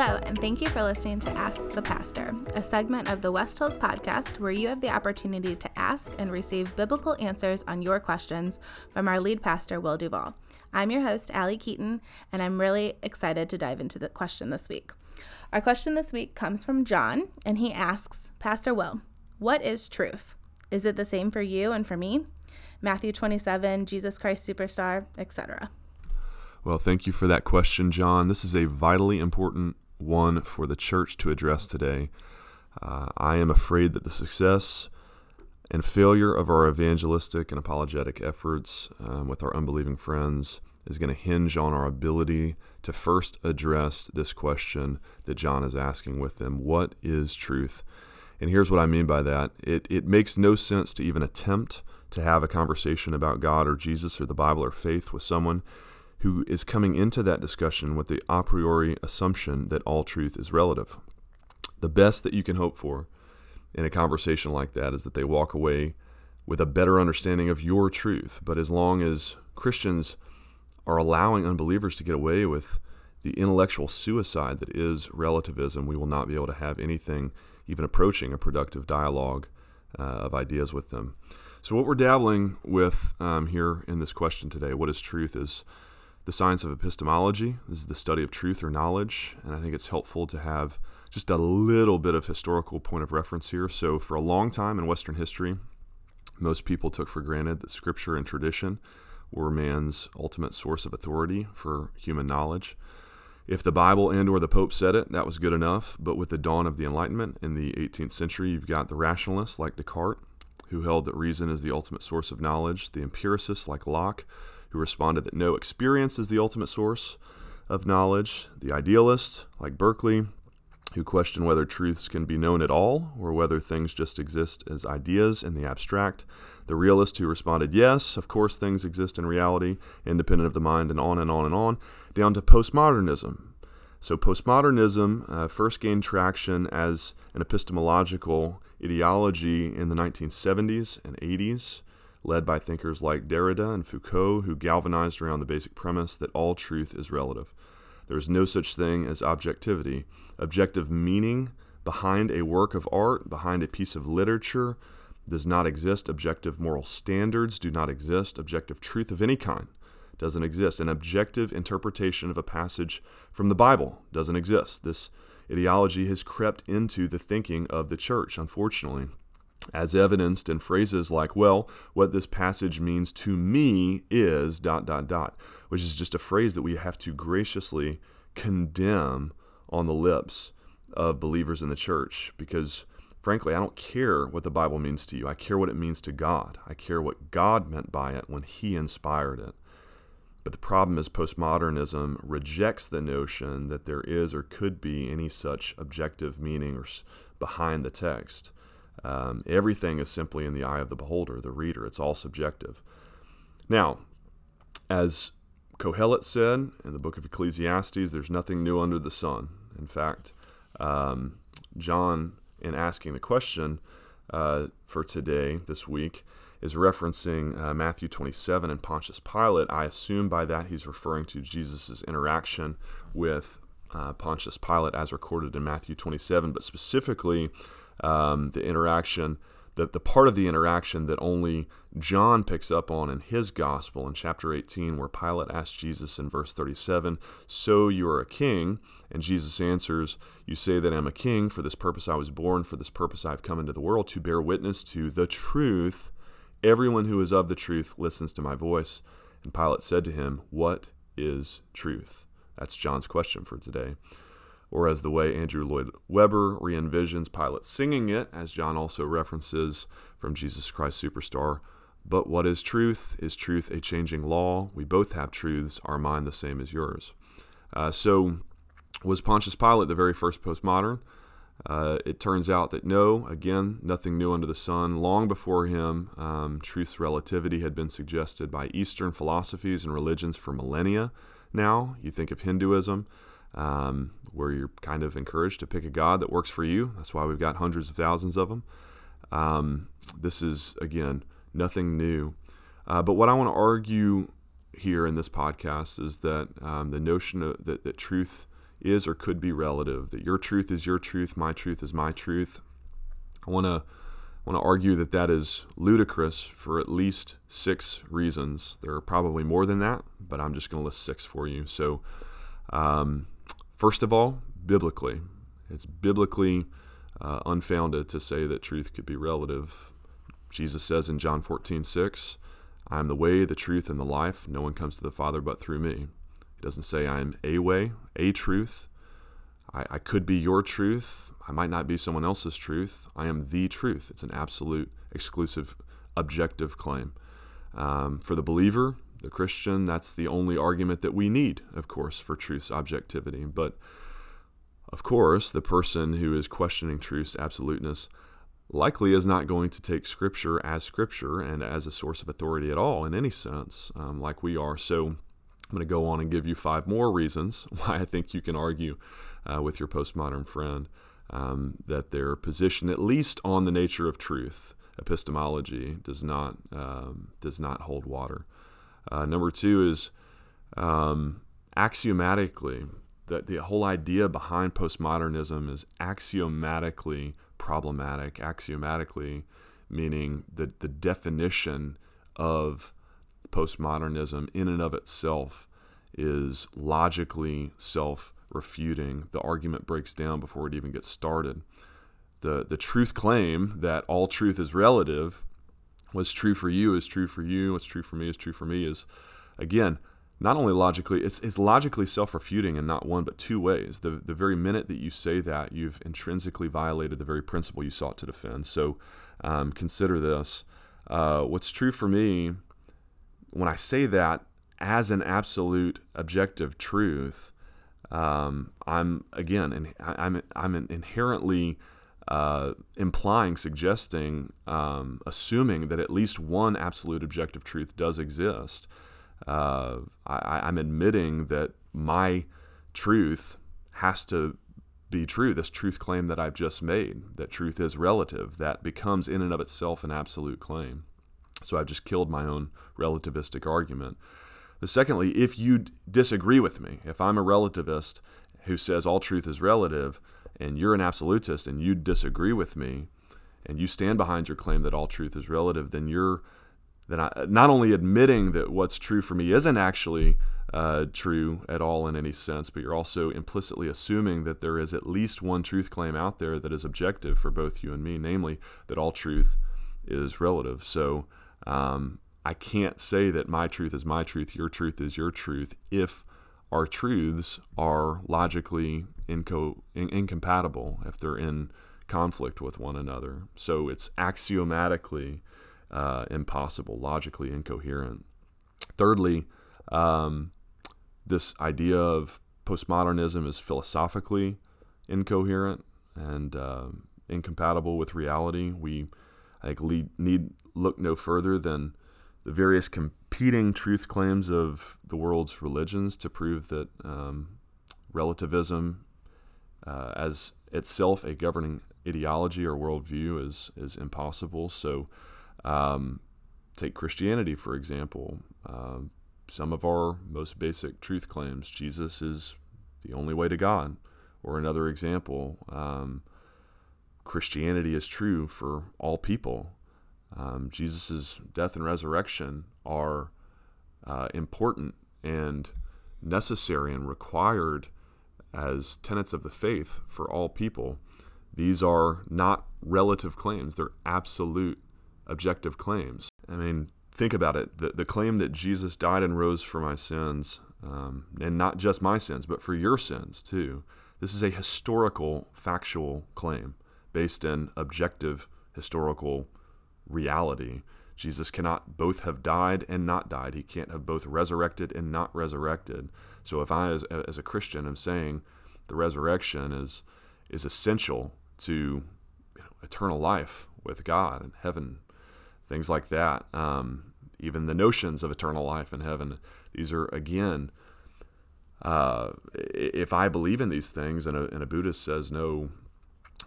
Hello, and thank you for listening to Ask the Pastor, a segment of the West Hills podcast where you have the opportunity to ask and receive biblical answers on your questions from our lead pastor, Will Duvall. I'm your host, Allie Keaton, and I'm really excited to dive into the question this week. Our question this week comes from John, and he asks Pastor Will, what is truth? Is it the same for you and for me? Matthew 27, Jesus Christ Superstar, etc. Well, thank you for that question, John. This is a vitally important one for the church to address today. Uh, I am afraid that the success and failure of our evangelistic and apologetic efforts um, with our unbelieving friends is going to hinge on our ability to first address this question that John is asking with them What is truth? And here's what I mean by that it, it makes no sense to even attempt to have a conversation about God or Jesus or the Bible or faith with someone who is coming into that discussion with the a priori assumption that all truth is relative. The best that you can hope for in a conversation like that is that they walk away with a better understanding of your truth. But as long as Christians are allowing unbelievers to get away with the intellectual suicide that is relativism, we will not be able to have anything even approaching a productive dialogue uh, of ideas with them. So, what we're dabbling with um, here in this question today, what is truth, is the science of epistemology. This is the study of truth or knowledge, and I think it's helpful to have just a little bit of historical point of reference here. So, for a long time in Western history, most people took for granted that scripture and tradition were man's ultimate source of authority for human knowledge. If the Bible and or the Pope said it, that was good enough. But with the dawn of the Enlightenment in the 18th century, you've got the rationalists like Descartes, who held that reason is the ultimate source of knowledge, the empiricists like Locke, who responded that no experience is the ultimate source of knowledge, the idealists, like Berkeley, who question whether truths can be known at all or whether things just exist as ideas in the abstract, the realist who responded, yes, of course things exist in reality, independent of the mind, and on and on and on, down to postmodernism. So, postmodernism uh, first gained traction as an epistemological ideology in the 1970s and 80s led by thinkers like Derrida and Foucault, who galvanized around the basic premise that all truth is relative. There is no such thing as objectivity. Objective meaning behind a work of art, behind a piece of literature, does not exist. Objective moral standards do not exist. Objective truth of any kind doesn't exist. An objective interpretation of a passage from the Bible doesn't exist. This ideology has crept into the thinking of the church, unfortunately as evidenced in phrases like, well, what this passage means to me is dot, dot, dot, which is just a phrase that we have to graciously condemn on the lips of believers in the church because, frankly, I don't care what the Bible means to you. I care what it means to God. I care what God meant by it when He inspired it. But the problem is postmodernism rejects the notion that there is or could be any such objective meaning behind the text. Um, everything is simply in the eye of the beholder, the reader. It's all subjective. Now, as Kohelet said in the book of Ecclesiastes, there's nothing new under the sun. In fact, um, John, in asking the question uh, for today, this week, is referencing uh, Matthew 27 and Pontius Pilate. I assume by that he's referring to Jesus' interaction with uh, Pontius Pilate as recorded in Matthew 27, but specifically um, the interaction, the, the part of the interaction that only John picks up on in his gospel in chapter 18, where Pilate asks Jesus in verse 37, So you are a king? And Jesus answers, You say that I'm a king. For this purpose I was born. For this purpose I have come into the world to bear witness to the truth. Everyone who is of the truth listens to my voice. And Pilate said to him, What is truth? That's John's question for today or as the way Andrew Lloyd Webber re envisions Pilate singing it, as John also references from Jesus Christ Superstar. But what is truth? Is truth a changing law? We both have truths, our mind the same as yours. Uh, so, was Pontius Pilate the very first postmodern? Uh, it turns out that no, again, nothing new under the sun. Long before him, um, truth's relativity had been suggested by Eastern philosophies and religions for millennia now. You think of Hinduism um, where you're kind of encouraged to pick a God that works for you. That's why we've got hundreds of thousands of them. Um, this is, again, nothing new. Uh, but what I want to argue here in this podcast is that um, the notion of, that, that truth is or could be relative, that your truth is your truth, my truth is my truth. I want to want to argue that that is ludicrous for at least six reasons. There are probably more than that, but I'm just going to list six for you. So, um, first of all, biblically, it's biblically uh, unfounded to say that truth could be relative. Jesus says in John 14, 6, I am the way, the truth, and the life. No one comes to the Father but through me. He doesn't say I'm a way, a truth. I, I could be your truth. I might not be someone else's truth. I am the truth. It's an absolute, exclusive, objective claim. Um, for the believer, the Christian, that's the only argument that we need, of course, for truth's objectivity. But of course, the person who is questioning truth's absoluteness likely is not going to take Scripture as Scripture and as a source of authority at all in any sense, um, like we are. So I'm going to go on and give you five more reasons why I think you can argue uh, with your postmodern friend um, that their position, at least on the nature of truth, epistemology, does not um, does not hold water. Uh, number two is um, axiomatically that the whole idea behind postmodernism is axiomatically problematic. Axiomatically, meaning the, the definition of postmodernism in and of itself is logically self refuting. The argument breaks down before it even gets started. The, the truth claim that all truth is relative, what's true for you is true for you, what's true for me is true for me, is again not only logically, it's, it's logically self refuting in not one but two ways. The, the very minute that you say that, you've intrinsically violated the very principle you sought to defend. So um, consider this. Uh, what's true for me, when I say that as an absolute objective truth, um, I'm again, and I'm, I'm inherently uh, implying, suggesting, um, assuming that at least one absolute objective truth does exist uh, I, I'm admitting that my truth has to be true. This truth claim that I've just made, that truth is relative, that becomes in and of itself an absolute claim. So I've just killed my own relativistic argument. The secondly, if you disagree with me, if I'm a relativist who says all truth is relative, and you're an absolutist and you disagree with me, and you stand behind your claim that all truth is relative, then you're then I, not only admitting that what's true for me isn't actually uh, true at all in any sense, but you're also implicitly assuming that there is at least one truth claim out there that is objective for both you and me, namely that all truth is relative. So um, I can't say that my truth is my truth, your truth is your truth, if our truths are logically inco- in- incompatible, if they're in conflict with one another. So it's axiomatically uh, impossible, logically incoherent. Thirdly, um, this idea of postmodernism is philosophically incoherent and uh, incompatible with reality. We, I think, lead, need look no further than the various competing truth claims of the world's religions to prove that um, relativism, uh, as itself a governing ideology or worldview, is is impossible. So um, take Christianity, for example. Uh, some of our most basic truth claims Jesus is the only way to God. Or another example, um, Christianity is true for all people. Um, Jesus' death and resurrection are uh, important and necessary and required as tenets of the faith for all people. These are not relative claims, they're absolute objective claims. I mean, think about it. The, the claim that Jesus died and rose for my sins, um, and not just my sins, but for your sins too. This is a historical, factual claim based in objective historical reality. Jesus cannot both have died and not died. He can't have both resurrected and not resurrected. So if I, as, as a Christian, am saying the resurrection is is essential to you know, eternal life with God and heaven things like that. Um, even the notions of eternal life in heaven. These are, again, uh, if I believe in these things and a, and a Buddhist says no,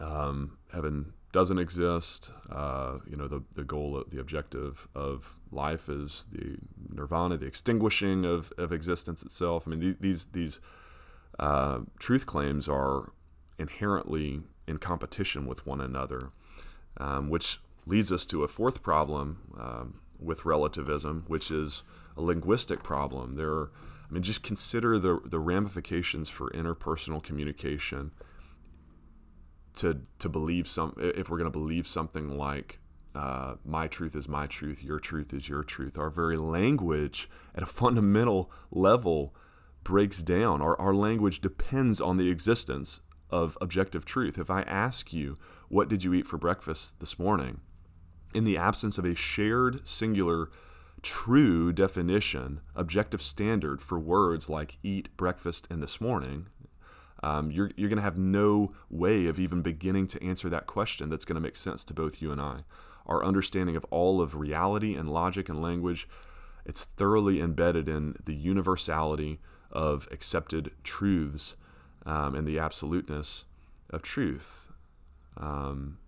um, heaven doesn't exist, uh, you know, the, the goal, the objective of life is the nirvana, the extinguishing of, of existence itself. I mean, these, these uh, truth claims are inherently in competition with one another, um, which leads us to a fourth problem um, with relativism, which is a linguistic problem. There, are, I mean, just consider the the ramifications for interpersonal communication. To to believe some, if we're going to believe something like uh, my truth is my truth, your truth is your truth. Our very language at a fundamental level breaks down. Our, our language depends on the existence of objective truth. If I ask you, what did you eat for breakfast this morning? In the absence of a shared, singular, true definition, objective standard for words like eat, breakfast, and this morning, um, you're, you're going to have no way of even beginning to answer that question that's going to make sense to both you and I. Our understanding of all of reality and logic and language, it's thoroughly embedded in the universality of accepted truths um, and the absoluteness of truth. Um,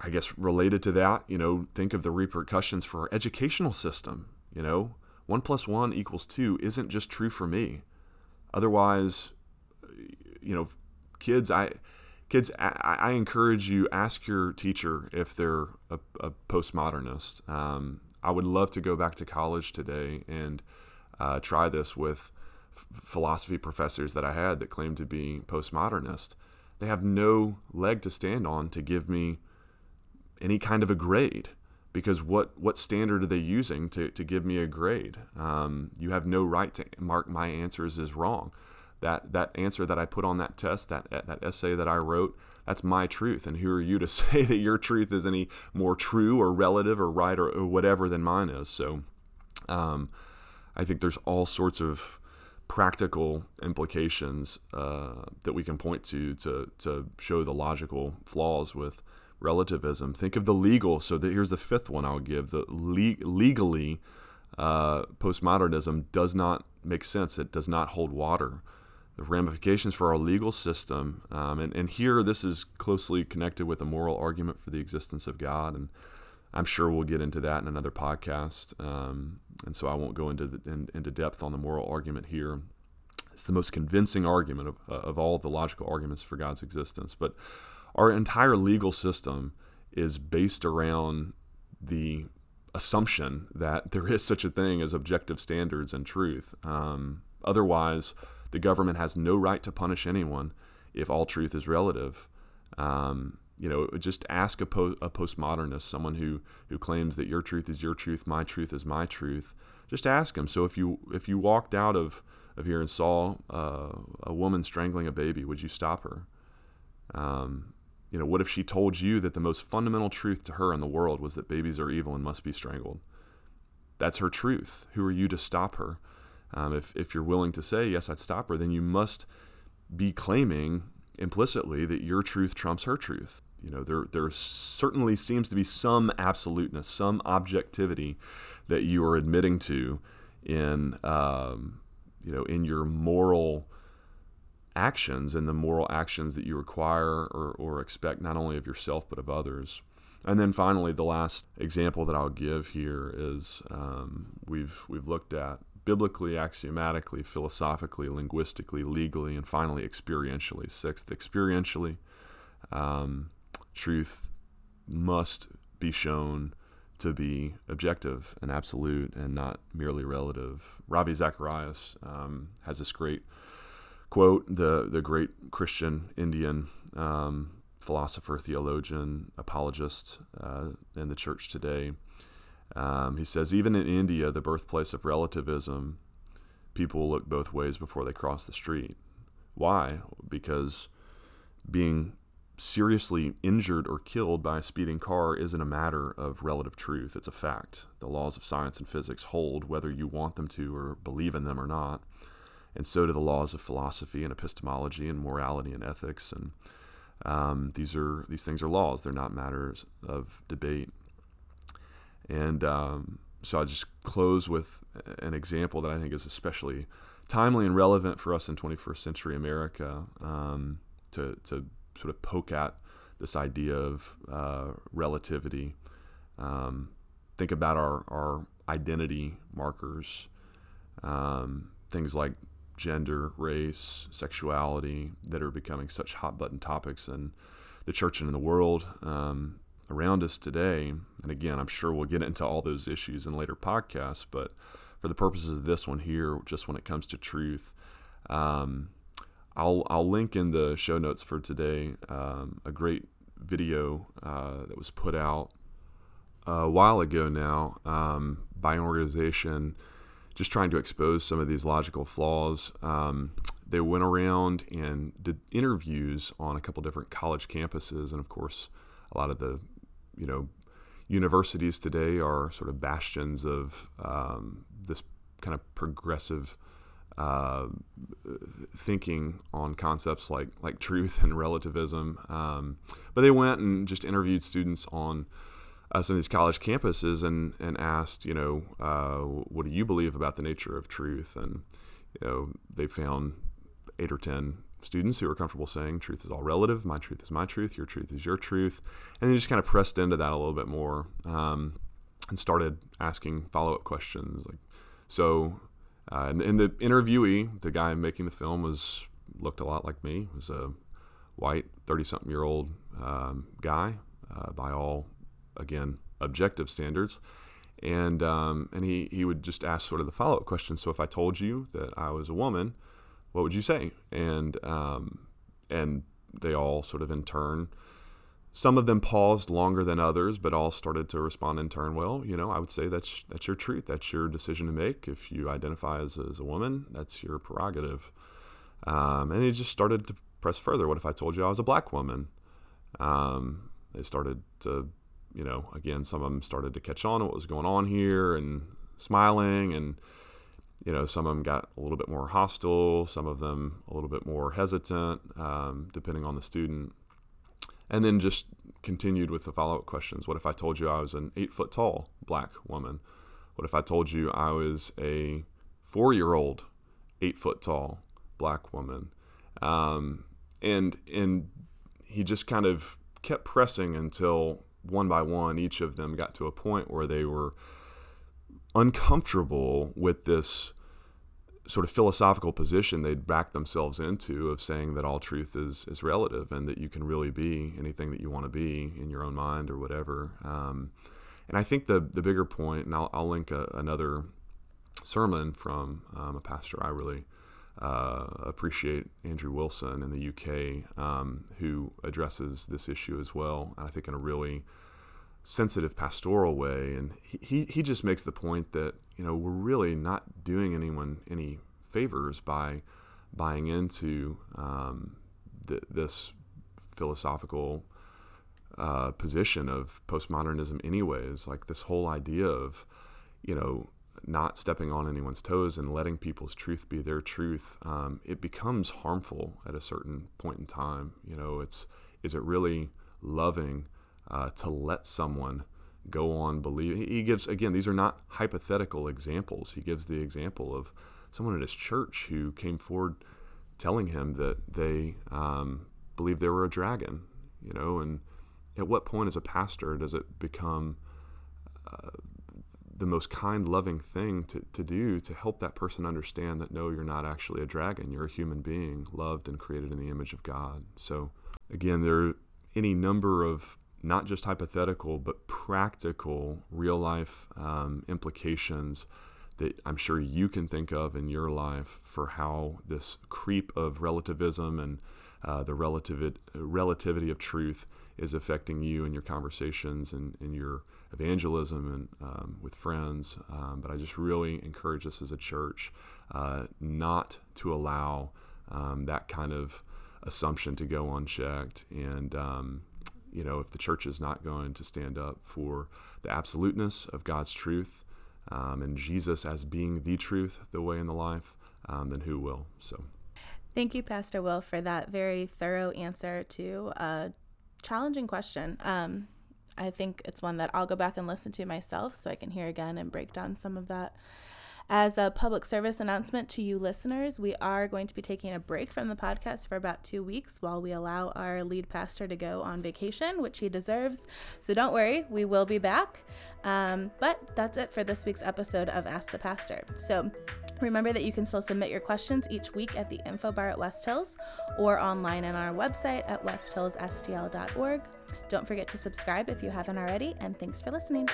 I guess related to that, you know, think of the repercussions for our educational system. You know, one plus one equals two isn't just true for me. Otherwise, you know, kids, I kids, I, I encourage you ask your teacher if they're a, a postmodernist. Um, I would love to go back to college today and uh, try this with philosophy professors that I had that claimed to be postmodernist. They have no leg to stand on to give me any kind of a grade because what, what standard are they using to, to give me a grade? Um, you have no right to mark my answers as wrong. That, that answer that I put on that test, that, that essay that I wrote, that's my truth. And who are you to say that your truth is any more true or relative or right or, or whatever than mine is? So, um, I think there's all sorts of practical implications uh, that we can point to to to show the logical flaws with relativism. Think of the legal. So the, here's the fifth one I'll give: the le- legally uh, postmodernism does not make sense. It does not hold water. The ramifications for our legal system, um, and, and here this is closely connected with a moral argument for the existence of God, and I'm sure we'll get into that in another podcast, um, and so I won't go into the, in, into depth on the moral argument here. It's the most convincing argument of, uh, of all the logical arguments for God's existence. But our entire legal system is based around the assumption that there is such a thing as objective standards and truth. Um, otherwise, the government has no right to punish anyone if all truth is relative. Um, you know, just ask a, po- a postmodernist, someone who who claims that your truth is your truth, my truth is my truth. Just ask him. So if you if you walked out of of here and saw uh, a woman strangling a baby, would you stop her? Um, you know, what if she told you that the most fundamental truth to her in the world was that babies are evil and must be strangled? That's her truth. Who are you to stop her? Um, if if you're willing to say yes, I'd stop her, then you must be claiming implicitly that your truth trumps her truth you know there there certainly seems to be some absoluteness some objectivity that you are admitting to in um, you know in your moral actions and the moral actions that you require or, or expect not only of yourself but of others and then finally the last example that I'll give here is um, we've we've looked at biblically, axiomatically, philosophically, linguistically, legally, and finally experientially. Sixth, experientially, um, truth must be shown to be objective and absolute and not merely relative. Ravi Zacharias um, has this great quote, the, the great Christian Indian um, philosopher, theologian, apologist uh, in the church today. Um, he says, even in India, the birthplace of relativism, people look both ways before they cross the street. Why? Because being seriously injured or killed by a speeding car isn't a matter of relative truth, it's a fact. The laws of science and physics hold whether you want them to or believe in them or not. And so do the laws of philosophy and epistemology and morality and ethics. And um, these are these things are laws; they're not matters of debate. And um, so I'll just close with an example that I think is especially timely and relevant for us in 21st century America um, to, to sort of poke at this idea of uh, relativity. Um, think about our, our identity markers, um, things like gender, race, sexuality that are becoming such hot button topics in the church and in the world um, around us today. And again, I'm sure we'll get into all those issues in later podcasts, but for the purposes of this one here, just when it comes to truth, um, I'll, I'll link in the show notes for today um, a great video uh, that was put out a while ago now um, by an organization just trying to expose some of these logical flaws. Um, they went around and did interviews on a couple different college campuses, and of course, a lot of the you know universities today are sort of bastions of um, this kind of progressive uh, thinking on concepts like like truth and relativism. Um, but they went and just interviewed students on uh, some of these college campuses and and asked, you know, uh, what do you believe about the nature of truth? And you know, they found eight or ten students who were comfortable saying truth is all relative. My truth is my truth. Your truth is your truth. And they just kind of pressed into that a little bit more um, and started asking follow up questions like, so. Uh, and, and, the interviewee, the guy making the film, was looked a lot like me. Was a white, thirty-something-year-old um, guy, uh, by all again objective standards. And um, and he, he would just ask sort of the follow up question. So if I told you that I was a woman, what would you say? And um, and they all sort of in turn. Some of them paused longer than others, but all started to respond in turn. Well, you know, I would say that's that's your truth. That's your decision to make. If you identify as, as a woman, that's your prerogative. Um, and he just started to press further. What if I told you I was a black woman? Um, they started to you know, again, some of them started to catch on to what was going on here and smiling, and you know, some of them got a little bit more hostile, some of them a little bit more hesitant, um, depending on the student, and then just continued with the follow-up questions. What if I told you I was an eight foot tall black woman? What if I told you I was a four-year-old, eight foot tall black woman? Um, and and he just kind of kept pressing until one by one, each of them got to a point where they were uncomfortable with this sort of philosophical position they'd backed themselves into of saying that all truth is, is relative and that you can really be anything that you want to be in your own mind or whatever. Um, and I think the, the bigger point, and I'll, I'll link a, another sermon from um, a pastor I really uh, appreciate Andrew Wilson in the UK, um, who addresses this issue as well. And I think in a really sensitive pastoral way. And he, he just makes the point that, you know, we're really not doing anyone any favors by buying into um, th- this philosophical uh, position of postmodernism, anyways. Like this whole idea of, you know, not stepping on anyone's toes and letting people's truth be their truth, um, it becomes harmful at a certain point in time. You know, it's is it really loving uh, to let someone go on believe? He gives again; these are not hypothetical examples. He gives the example of someone at his church who came forward telling him that they um, believed they were a dragon. You know, and at what point as a pastor does it become uh, the most kind, loving thing to, to do to help that person understand that no, you're not actually a dragon. You're a human being, loved and created in the image of God. So, again, there are any number of not just hypothetical, but practical, real life um, implications that I'm sure you can think of in your life for how this creep of relativism and uh, the relativ- relativity of truth is affecting you and your conversations and, and your evangelism and um, with friends. Um, but I just really encourage us as a church uh, not to allow um, that kind of assumption to go unchecked. And, um, you know, if the church is not going to stand up for the absoluteness of God's truth um, and Jesus as being the truth, the way, and the life, um, then who will? So. Thank you, Pastor Will, for that very thorough answer to a challenging question. Um, I think it's one that I'll go back and listen to myself so I can hear again and break down some of that As a public service announcement to you listeners, we are going to be taking a break from the podcast for about two weeks while we allow our lead pastor to go on vacation, which he deserves. So don't worry, we will be back. Um, but that's it for this week's episode of Ask the Pastor. So Remember that you can still submit your questions each week at the info bar at West Hills or online on our website at westhillsstl.org. Don't forget to subscribe if you haven't already, and thanks for listening.